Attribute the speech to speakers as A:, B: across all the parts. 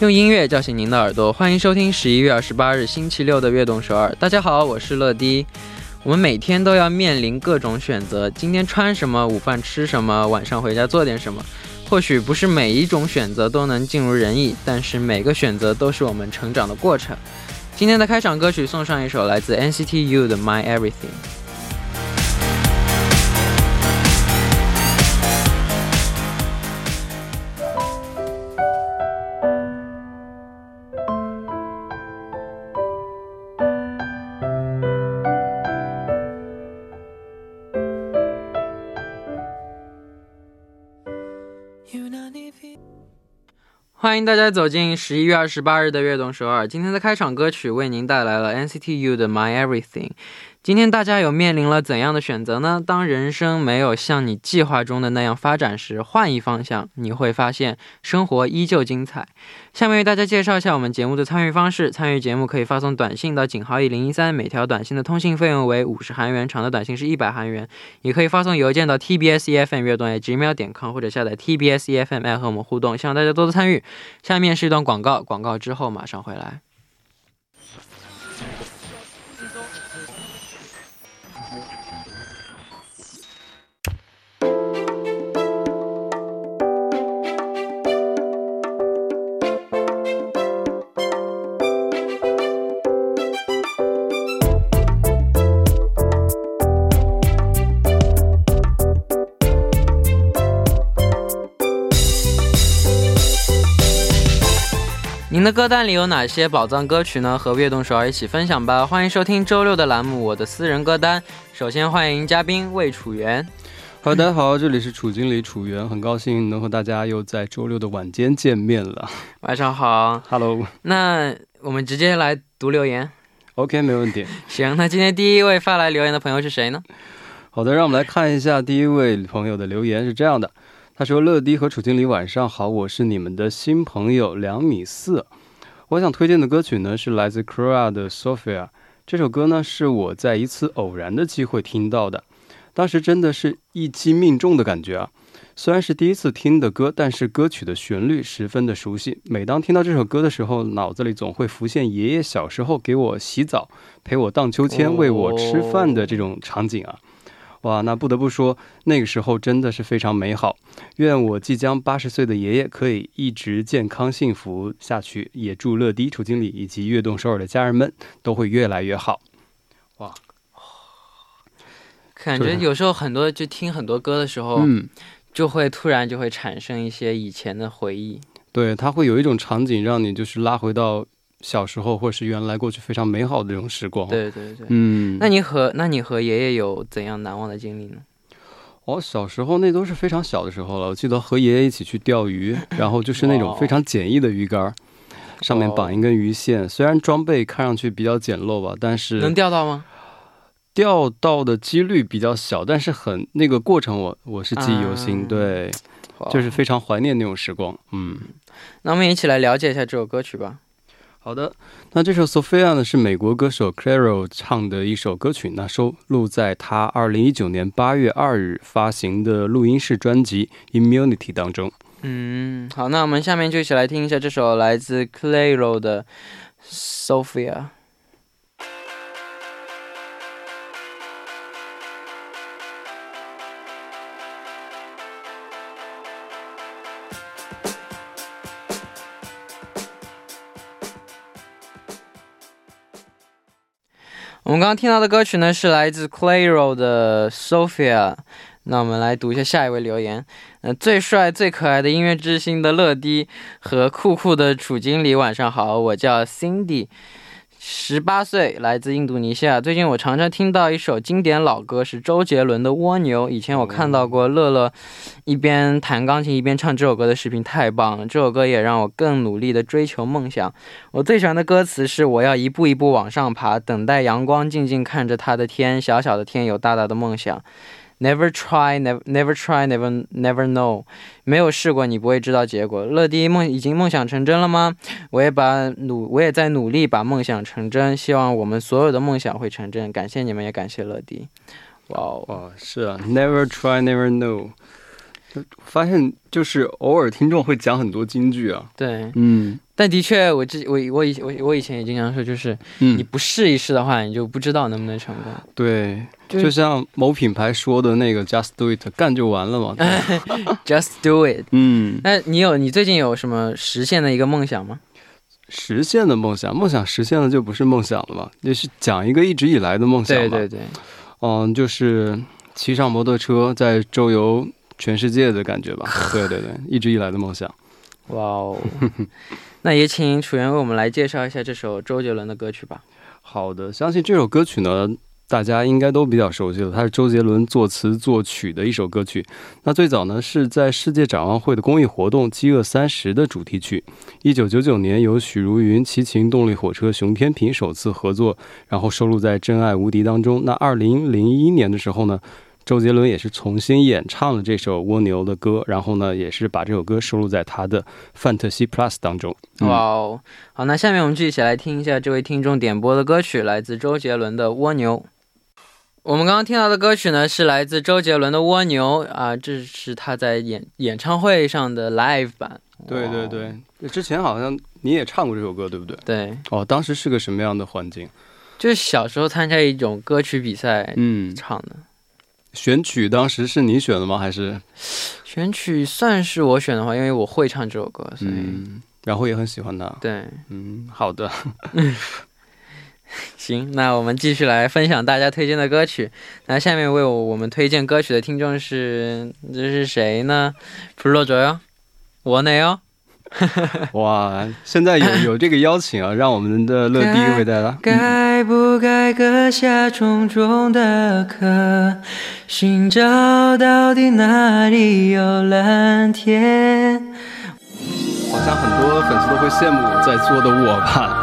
A: 用音乐叫醒您的耳朵，欢迎收听十一月二十八日星期六的《悦动首尔》。大家好，我是乐迪。我们每天都要面临各种选择，今天穿什么，午饭吃什么，晚上回家做点什么。或许不是每一种选择都能尽如人意，但是每个选择都是我们成长的过程。今天的开场歌曲送上一首来自 NCT U 的《My Everything》。欢迎大家走进十一月二十八日的悦动首尔。今天的开场歌曲为您带来了 NCT U 的 My Everything。今天大家有面临了怎样的选择呢？当人生没有像你计划中的那样发展时，换一方向，你会发现生活依旧精彩。下面为大家介绍一下我们节目的参与方式：参与节目可以发送短信到井号一零一三，每条短信的通信费用为五十韩元，长的短信是一百韩元。也可以发送邮件到 tbsefm 乐动 gmail 点 com，或者下载 tbsefm app 和我们互动。希望大家多多参与。下面是一段广告，广告之后马上回来。歌单里有哪些宝藏歌曲呢？和悦动首尔一起分享吧！欢迎收听周六的栏目《我的私人歌单》。首先欢迎嘉宾魏楚元。
B: 好，大家好，这里是楚经理楚元，很高兴能和大家又在周六的晚间见面了。
A: 晚上好
B: ，Hello。
A: 那我们直接来读留言。
B: OK，没问题。
A: 行，那今天第一位发来留言的朋友是谁呢？
B: 好的，让我们来看一下第一位朋友的留言是这样的。他说：“乐迪和楚经理晚上好，我是你们的新朋友两米四。我想推荐的歌曲呢是来自 Kura 的 Sophia。这首歌呢是我在一次偶然的机会听到的，当时真的是一击命中的感觉啊！虽然是第一次听的歌，但是歌曲的旋律十分的熟悉。每当听到这首歌的时候，脑子里总会浮现爷爷小时候给我洗澡、陪我荡秋千、喂我吃饭的这种场景啊。”哇，那不得不说，那个时候真的是非常美好。愿我即将八十岁的爷爷可以一直健康幸福下去，也祝乐迪、楚经理以及悦动首尔的家人们都会越来越好。哇，
A: 感觉有时候很多就听很多歌的时候，嗯，就会突然就会产生一些以前的回忆。
B: 对，它会有一种场景让你就是拉回到。小时候，或是原来过去非常美好的这种时光。
A: 对对对，嗯，那你和那你和爷爷有怎样难忘的经历呢？
B: 我小时候那都是非常小的时候了。我记得和爷爷一起去钓鱼，然后就是那种非常简易的鱼竿，上面绑一根鱼线。虽然装备看上去比较简陋吧，但是
A: 能钓到吗？
B: 钓到的几率比较小，但是很那个过程，我我是记忆犹新。对，就是非常怀念那种时光。嗯，
A: 那我们一起来了解一下这首歌曲吧。
B: 好的，那这首 Sophia 呢是美国歌手 Claro 唱的一首歌曲，那收录在他二零一九年八月二日发行的录音室专辑《Immunity》当中。
A: 嗯，好，那我们下面就一起来听一下这首来自 Claro 的 Sophia。我们刚刚听到的歌曲呢，是来自 Clairo 的 Sophia。那我们来读一下下一位留言。呃，最帅最可爱的音乐之星的乐迪和酷酷的楚经理，晚上好，我叫 Cindy。十八岁，来自印度尼西亚。最近我常常听到一首经典老歌，是周杰伦的《蜗牛》。以前我看到过乐乐一边弹钢琴一边唱这首歌的视频，太棒了！这首歌也让我更努力地追求梦想。我最喜欢的歌词是：我要一步一步往上爬，等待阳光，静静看着他的天，小小的天有大大的梦想。Never try, never never try, never never know。没有试过，你不会知道结果。乐迪梦已经梦想成真了吗？我也把努，我也在努力把梦想成真。希望我们所有的梦想会成真。感谢你们，也感谢乐迪。哇
B: 哦，是啊，Never try, never know。发现就是偶尔听众会讲很多金句啊。
A: 对，
B: 嗯
A: 但的确，我之我我以我我以前也经常说，就是你
B: 嗯，
A: 不试一试的话，你就不知道能不能成功。
B: 对，
A: 就
B: 就像某品牌说的那个 “just do it”，干就完了嘛。
A: Just do it。
B: 嗯，
A: 那你有你最近有什么实现的一个梦想吗？
B: 实现的梦想，梦想实现了就不是梦想了嘛，也是讲一个一直以来的梦想吧。
A: 对对对，
B: 嗯，就是骑上摩托车在周游全世界的感觉吧。对对对，一直以来的梦想。
A: 哇哦。那也请楚源为我们来介绍一下这首周杰伦的歌曲吧。
B: 好的，相信这首歌曲呢，大家应该都比较熟悉了，它是周杰伦作词作曲的一首歌曲。那最早呢是在世界展望会的公益活动《饥饿三十》的主题曲。一九九九年由许茹芸、齐秦动力火车、熊天平首次合作，然后收录在《真爱无敌》当中。那二零零一年的时候呢，周杰伦也是重新演唱了这首蜗牛的歌，然后呢也是把这首歌收录在他的《Fantasy Plus》当中。
A: 哇哦，好，那下面我们就一起来听一下这位听众点播的歌曲，来自周杰伦的《蜗牛》。我们刚刚听到的歌曲呢，是来自周杰伦的《蜗牛》啊，这是他在演演唱会上的 live 版。
B: 对对对，之前好像你也唱过这首歌，对不对？
A: 对，
B: 哦，当时是个什么样的环境？
A: 就是小时候参加一种歌曲比赛
B: 嗯，
A: 唱的。
B: 选曲当时是你选的吗？还是
A: 选曲算是我选的话，因为我会唱这首歌，所以、
B: 嗯，然后也很喜欢他。
A: 对。
B: 嗯，好的。
A: 行，那我们继续来分享大家推荐的歌曲。那下面为我我们推荐歌曲的听众是这是谁呢？불러줘요，我呢哟。
B: 哇，现在有有这个邀请啊，让我们的乐迪为大家。
A: 该不该割下重重的壳，寻找到底哪里有蓝天？
B: 好像很多粉丝都会羡慕我在座的我吧，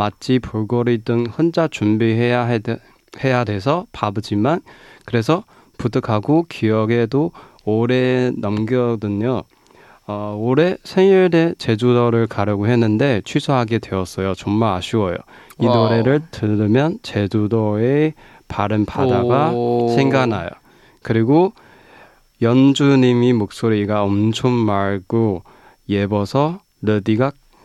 B: 맛집 볼거리 등 혼자 준비해야 해 해야 돼서 바쁘지만 그래서 부득하고 기억에도 오래 남겨둔요 어, 올해 생일에 제주도를 가려고 했는데 취소하게 되었어요. 정말 아쉬워요. 이
A: 와우.
B: 노래를 들으면 제주도의 바른 바다가
A: 오.
B: 생각나요. 그리고 연주님이 목소리가 엄청 맑고 예뻐서 러디가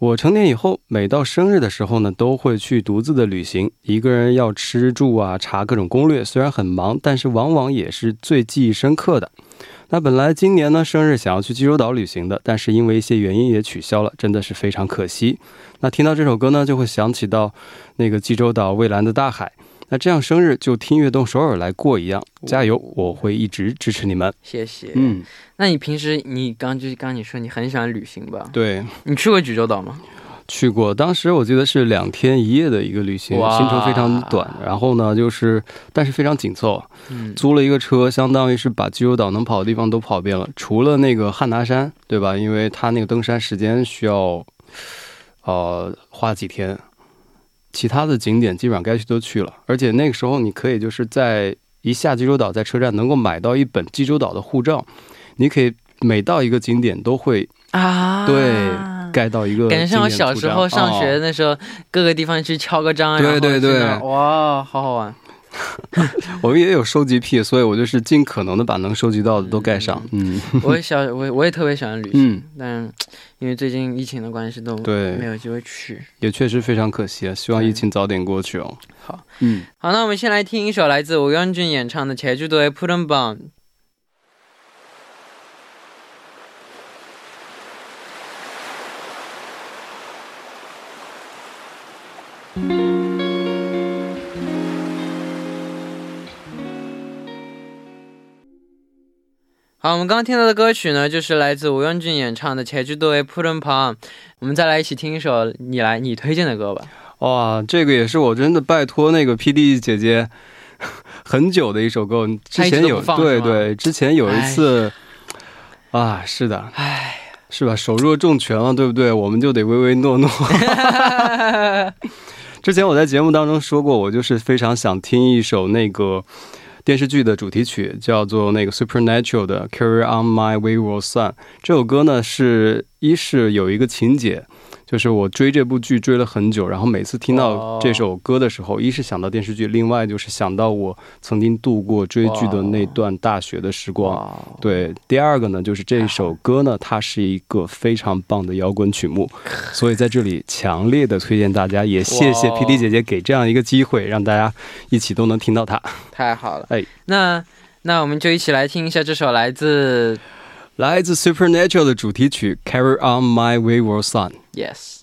B: 我成年以后，每到生日的时候呢，都会去独自的旅行，一个人要吃住啊，查各种攻略。虽然很忙，但是往往也是最记忆深刻的。那本来今年呢生日想要去济州岛旅行的，但是因为一些原因也取消了，真的是非常可惜。那听到这首歌呢，就会想起到那个济州岛蔚蓝的大海。那这样生日就听悦动首尔来过一样，加油！我会一直支持你们。
A: 谢谢。
B: 嗯，
A: 那你平时你刚就是刚你说你很喜欢旅行吧？
B: 对，
A: 你去过济州岛吗？
B: 去过，当时我记得是两天一夜的一个旅行，行程非常短，然后呢就是但是非常紧凑，
A: 嗯，
B: 租了一个车，相当于是把济州岛能跑的地方都跑遍了，除了那个汉拿山，对吧？因为它那个登山时间需要，呃，花几天，其他的景点基本上该去都去了。而且那个时候你可以就是在一下济州岛，在车站能够买到一本济州岛的护照，你可以每到一个景点都会
A: 啊，
B: 对盖到一个
A: 感觉像我小时候上学
B: 哦
A: 那时候，各个地方去敲个章，
B: 对对对
A: 哇，好好玩。
B: 我们也有收集癖，所以我就是尽可能的把能收集到的都盖上。嗯，
A: 我也想，我我也特别喜欢旅行，但因为最近疫情的关系，都
B: 对
A: 没有机会去，
B: 也确实非常可惜啊！希望疫情早点过去哦。
A: 好，
B: 嗯，
A: 好，那我们先来听一首来自吴彦俊演唱的《前句对 Put On
C: Bomb》。
A: 好，我们刚刚听到的歌曲呢，就是来自吴永俊演唱的《切居多为普伦旁》。我们再来一起听一首你来你推荐的歌吧。
B: 哇，这个也是我真的拜托那个 P D 姐姐很久的一首歌。之前有对对，之前有一次啊，是的，哎，是吧？手若重拳了，对不对？我们就得唯唯诺诺。之前我在节目当中说过，我就是非常想听一首那个。电视剧的主题曲叫做那个 Supernatural 的 Carry On My Wayward Son。这首歌呢，是一是有一个情节。就是我追这部剧追了很久，然后每次听到这首歌的时候，一是想到电视剧，另外就是想到我曾经度过追剧的那段大学的时光。对，第二个呢，就是这首歌呢，它是一个非常棒的摇滚曲目，所以在这里强烈的推荐大家，也谢谢 PD 姐姐给这样一个机会，让大家一起都能听到它。
A: 太好了，哎，那那我们就一起来听一下这首来自。
B: 来自 Supernatural 的主题曲《Carry On My Wayward
A: Son》。Yes。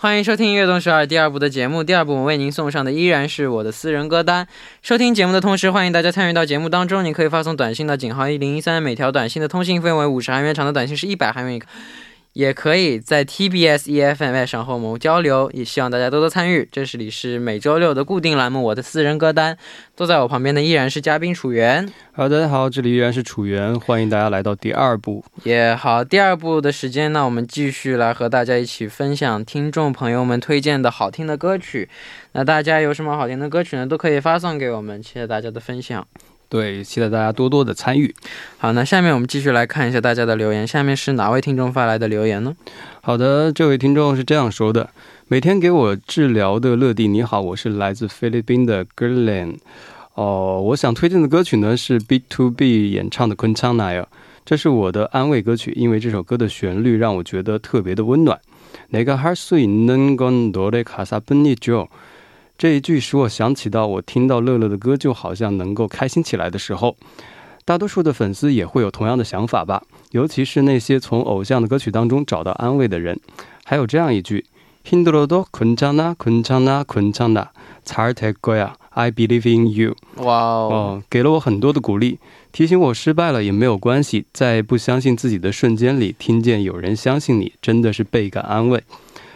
A: 欢迎收听《悦动十二》第二部的节目。第二部我为您送上的依然是我的私人歌单。收听节目的同时，欢迎大家参与到节目当中。你可以发送短信到井号一零一三，每条短信的通信费为五十韩元，长的短信是一百韩元一个。也可以在 TBS EFM 上和我们交流，也希望大家多多参与。这里是每周六的固定栏目《我的私人歌单》，坐在我旁边的依然是嘉宾楚源。
B: 好，大家好，这里依然是楚源，欢迎大家来到第二部。
A: 也好，第二部的时间呢，我们继续来和大家一起分享听众朋友们推荐的好听的歌曲。那大家有什么好听的歌曲呢？都可以发送给我们，谢谢大家的分享。
B: 对，期待大家多多的参与。
A: 好，那下面我们继续来看一下大家的留言。下面是哪位听众发来的留言呢？
B: 好的，这位听众是这样说的：每天给我治疗的乐蒂，你好，我是来自菲律宾的 g i r l a n。哦，我想推荐的歌曲呢是 B to B 演唱的《昆昌奈尔》，这是我的安慰歌曲，因为这首歌的旋律让我觉得特别的温暖。这一句使我想起到我听到乐乐的歌，就好像能够开心起来的时候。大多数的粉丝也会有同样的想法吧，尤其是那些从偶像的歌曲当中找到安慰的人。还有这样一句힘들어도괜찮아괜찮아괜찮아잘될거야 I believe in you。
A: 哇哦，
B: 给了我很多的鼓励，提醒我失败了也没有关系，在不相信自己的瞬间里，听见有人相信你，真的是倍感安慰。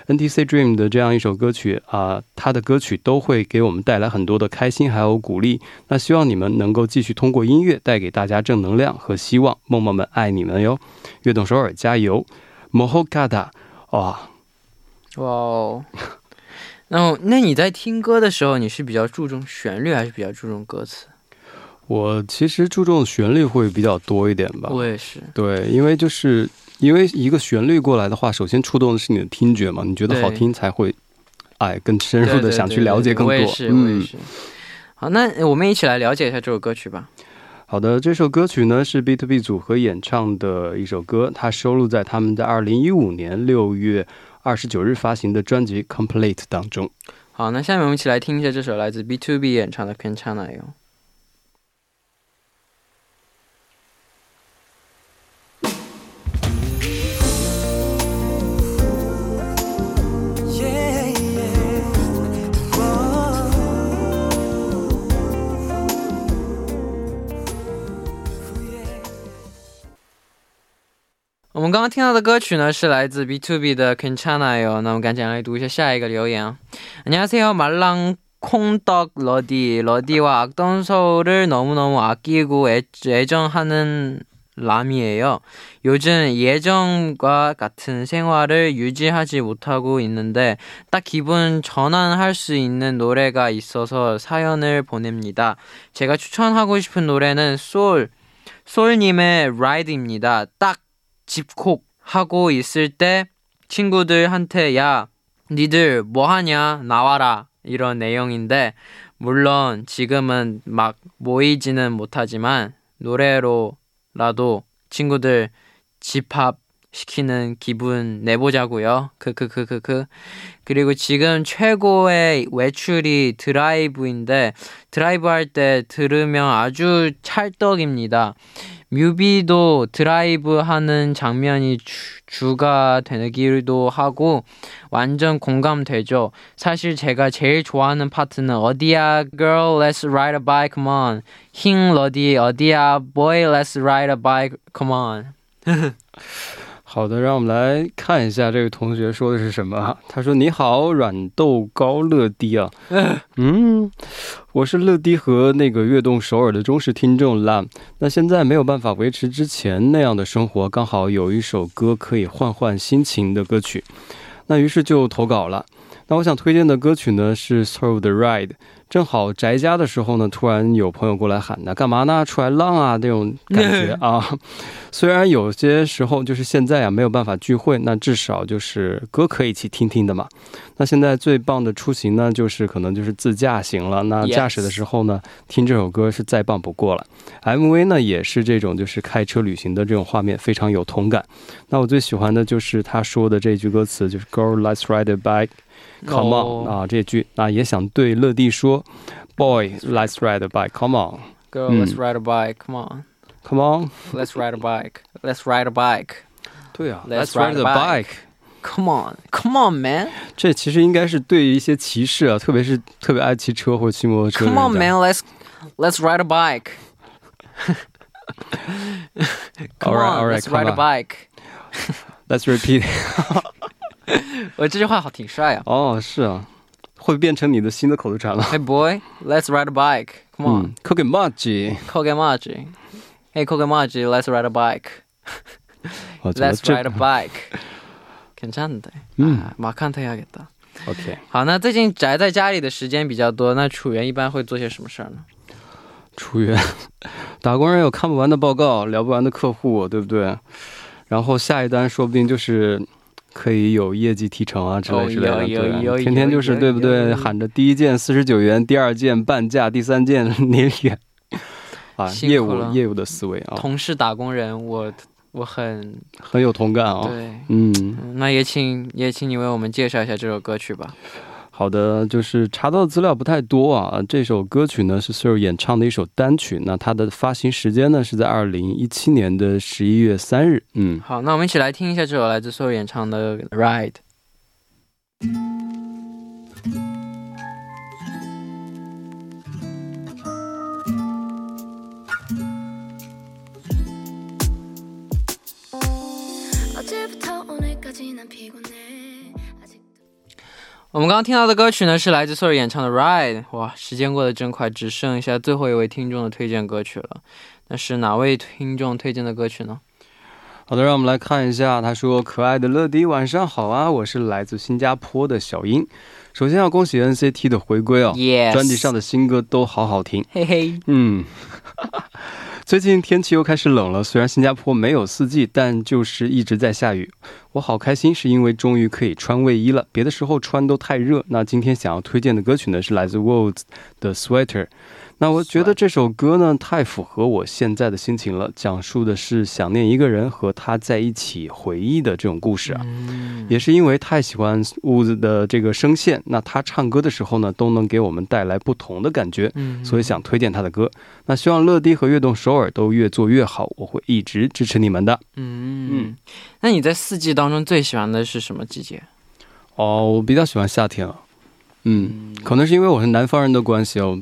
B: NTC Dream 的这样一首歌曲啊，他的歌曲都会给我们带来很多的开心还有鼓励。那希望你们能够继续通过音乐带给大家正能量和希望。梦梦们爱你们哟！悦动首尔加油！Mohokada，哇
A: 哇哦！那那你在听歌的时候，你是比较注重旋律还是比较注重歌词？
B: 我其实注重旋律会比较多一点吧。
A: 我也是。
B: 对，因为就是。因为一个旋律过来的话，首先触动的是你的听觉嘛，你觉得好听才会哎更深入的想去了解更多。
A: 嗯，好，那我们一起来了解一下这首歌曲吧。
B: 好的，这首歌曲呢是 B to B 组合演唱的一首歌，它收录在他们在二零一五年六月二十九日发行的专辑《Complete》当中。
A: 好，那下面我们一起来听一下这首来自 B to B 演唱的《偏差奶油》。我们刚刚听到的歌曲呢，是来自 B to B 的《괜찮아요》。那我们赶紧来读一下下一个留言啊。안녕하세요말랑콩떡러디러디와악동서울을너무너무아끼고애정하는람이에요요즘예전과같은생활을유지하지못하고있는데딱기분전환할수있는노래가있어서사연을보냅니다제가추천하고싶은노래는솔솔님의 Ride 입니다딱 집콕 하고 있을 때 친구들한테 야 니들 뭐 하냐 나와라 이런 내용인데 물론 지금은 막 모이지는 못하지만 노래로라도 친구들 집합 시키는 기분 내보자고요. 크크크크크. 그리고 지금 최고의 외출이 드라이브인데 드라이브 할 때 들으면 아주 찰떡입니다. 뮤비도 드라이브 하는 장면이 주, 가 되기도 하고 완전 공감되죠. 사실 제가 제일 좋아하는 파트는 어디야 girl let's ride a bike come on. 힝 러디 어디야 boy let's ride a bike come on.
B: 好的，让我们来看一下这位同学说的是什么。他说：“你好，软豆高乐迪啊，嗯，我是乐迪和那个悦动首尔的忠实听众啦。那现在没有办法维持之前那样的生活，刚好有一首歌可以换换心情的歌曲，那于是就投稿了。那我想推荐的歌曲呢是《Through the Ride》。”正好宅家的时候呢，突然有朋友过来喊呢，干嘛呢？出来浪啊！那种感觉 啊。虽然有些时候就是现在啊没有办法聚会，那至少就是歌可以一起听听的嘛。那现在最棒的出行呢，就是可能就是自驾行了。那驾驶的时候呢，听这首歌是再棒不过了。MV 呢也是这种就是开车旅行的这种画面，非常有同感。那我最喜欢的就是他说的这句歌词，就是 “Girl, let's ride a bike”。Come on 啊，这句啊也想对乐蒂说，Boy, let's ride a bike. Come on,
A: girl, let's ride a bike. Come on,
B: come on,
A: let's ride a bike. Let's ride a bike.
B: 对啊，Let's ride a bike.
A: Come on, come on, man.
B: 这其实应该是对于一些骑士啊，特别是特别爱骑车或骑摩托车。
A: Come on, man, let's let's ride a bike. Come on, let's ride a bike.
B: Let's repeat.
A: 我这句话好挺帅啊！
B: 哦，是啊，会变成你的新的口头禅了。
A: Hey boy, let's ride a bike. Come on,
B: Koge Maji.
A: Koge Maji. Hey Koge Maji, let's ride a bike. Let's ride a bike. 괜찮은데. 음, 마칸테야겠다.
B: OK。
A: 好，那最近宅在家里的时间比较多，那楚源一般会做些什么事儿呢？
B: 楚源，打工人有看不完的报告，聊不完的客户，对不对？然后下一单说不定就是。 可以有业绩提成啊之类之类的，对，天天就是对不对？喊着第一件四十九元，第二件半价，第三件零元，啊，业务业务的思维啊。
A: 同事打工人，我我很
B: 很有同感啊。
A: 对，嗯，那也请也请你为我们介绍一下这首歌曲吧。
B: 好的，就是查到的资料不太多啊。这首歌曲呢是 Sir 演唱的一首单曲，那它的发行时间呢是在二零一七年的十一月三日。嗯，
A: 好，那我们一起来听一下这首来自 Sir 演唱的《Ride》。我们刚刚听到的歌曲呢，是来自 Sorry 演唱的《Ride》。哇，时间过得真快，只剩下最后一位听众的推荐歌曲了。那是哪位听众推荐的歌曲呢？
B: 好的，让我们来看一下。他说：“可爱的乐迪，晚上好啊！我是来自新加坡的小英。首先要恭喜 NCT 的回归哦，专辑上的新歌都好好听。
A: 嘿嘿，
B: 嗯。”最近天气又开始冷了，虽然新加坡没有四季，但就是一直在下雨。我好开心，是因为终于可以穿卫衣了，别的时候穿都太热。那今天想要推荐的歌曲呢，是来自 Wolves 的 Sweater。那我觉得这首歌呢，太符合我现在的心情了，讲述的是想念一个人和他在一起回忆的这种故事啊。也是因为太喜欢屋子的这个声线，那他唱歌的时候呢，都能给我们带来不同的感觉，所以想推荐他的歌。那希望乐迪和悦动首尔都越做越好，我会一直支持你们的。
A: 嗯嗯，那你在四季当中最喜欢的是什么季节？
B: 哦，我比较喜欢夏天啊。嗯，可能是因为我是南方人的关系哦。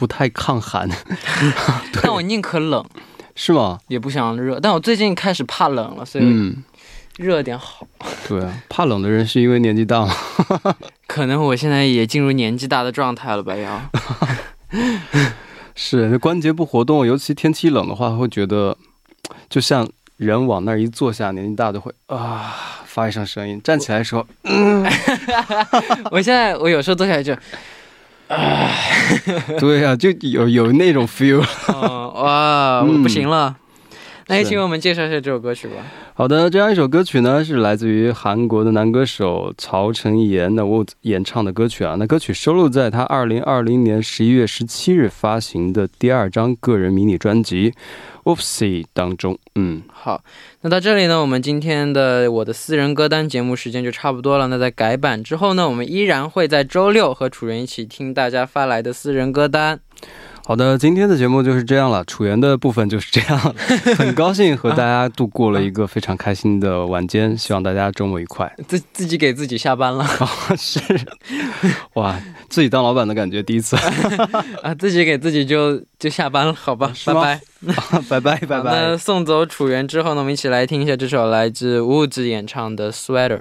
B: 不太抗寒，
A: 但我宁可冷，
B: 是吗？
A: 也不想热，但我最近开始怕冷了，所以热点好。
B: 对啊，怕冷的人是因为年纪大吗？
A: 可能我现在也进入年纪大的状态了吧？要
B: 是那关节不活动，尤其天气冷的话，会觉得就像人往那儿一坐下，年纪大就会啊发一声声音，站起来说，嗯，
A: 我现在我有时候坐下来就。
B: 对呀，就有有那种 feel，
A: 哇，不行了。也请我们介绍一下这首歌曲吧。
B: 好的，这样一首歌曲呢，是来自于韩国的男歌手曹承妍的 Wood 演唱的歌曲啊。那歌曲收录在他二零二零年十一月十七日发行的第二张个人迷你专辑《Oopsie》当中。嗯，
A: 好，那到这里呢，我们今天的我的私人歌单节目时间就差不多了。那在改版之后呢，我们依然会在周六和楚人一起听大家发来的私人歌单。
B: 好的，今天的节目就是这样了，楚原的部分就是这样，很高兴和大家度过了一个非常开心的晚间，希望大家周末愉快。
A: 自自己给自己下班了，
B: 是，哇，自己当老板的感觉，第一次
A: 啊，自己给自己就就下班了，好吧，拜拜，
B: 拜拜拜拜。
A: 那送走楚原之后呢，我们一起来听一下这首来自物质演唱的《Sweater》。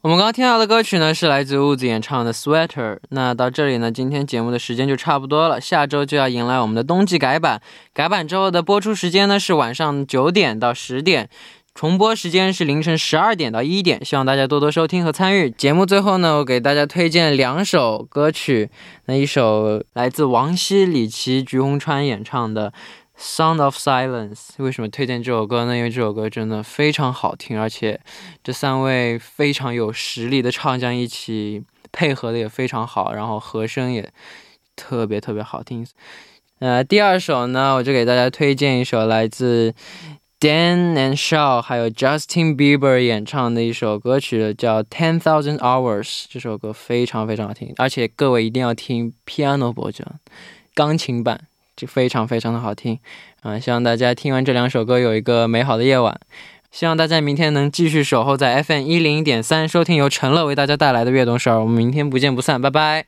A: 我们刚刚听到的歌曲呢，是来自雾子演唱的《Sweater》。那到这里呢，今天节目的时间就差不多了。下周就要迎来我们的冬季改版，改版之后的播出时间呢是晚上九点到十点，重播时间是凌晨十二点到一点。希望大家多多收听和参与。节目最后呢，我给大家推荐两首歌曲，那一首来自王晰、李琦、鞠红川演唱的。Sound of Silence，为什么推荐这首歌呢？因为这首歌真的非常好听，而且这三位非常有实力的唱将一起配合的也非常好，然后和声也特别特别好听。呃，第二首呢，我就给大家推荐一首来自 Dan and Shaw 还有 Justin Bieber 演唱的一首歌曲，叫 Ten Thousand Hours。这首歌非常非常好听，而且各位一定要听 Piano 版本，钢琴版。就非常非常的好听，啊，希望大家听完这两首歌有一个美好的夜晚，希望大家明天能继续守候在 FM 一零点三，收听由陈乐为大家带来的悦动事儿，我们明天不见不散，拜拜。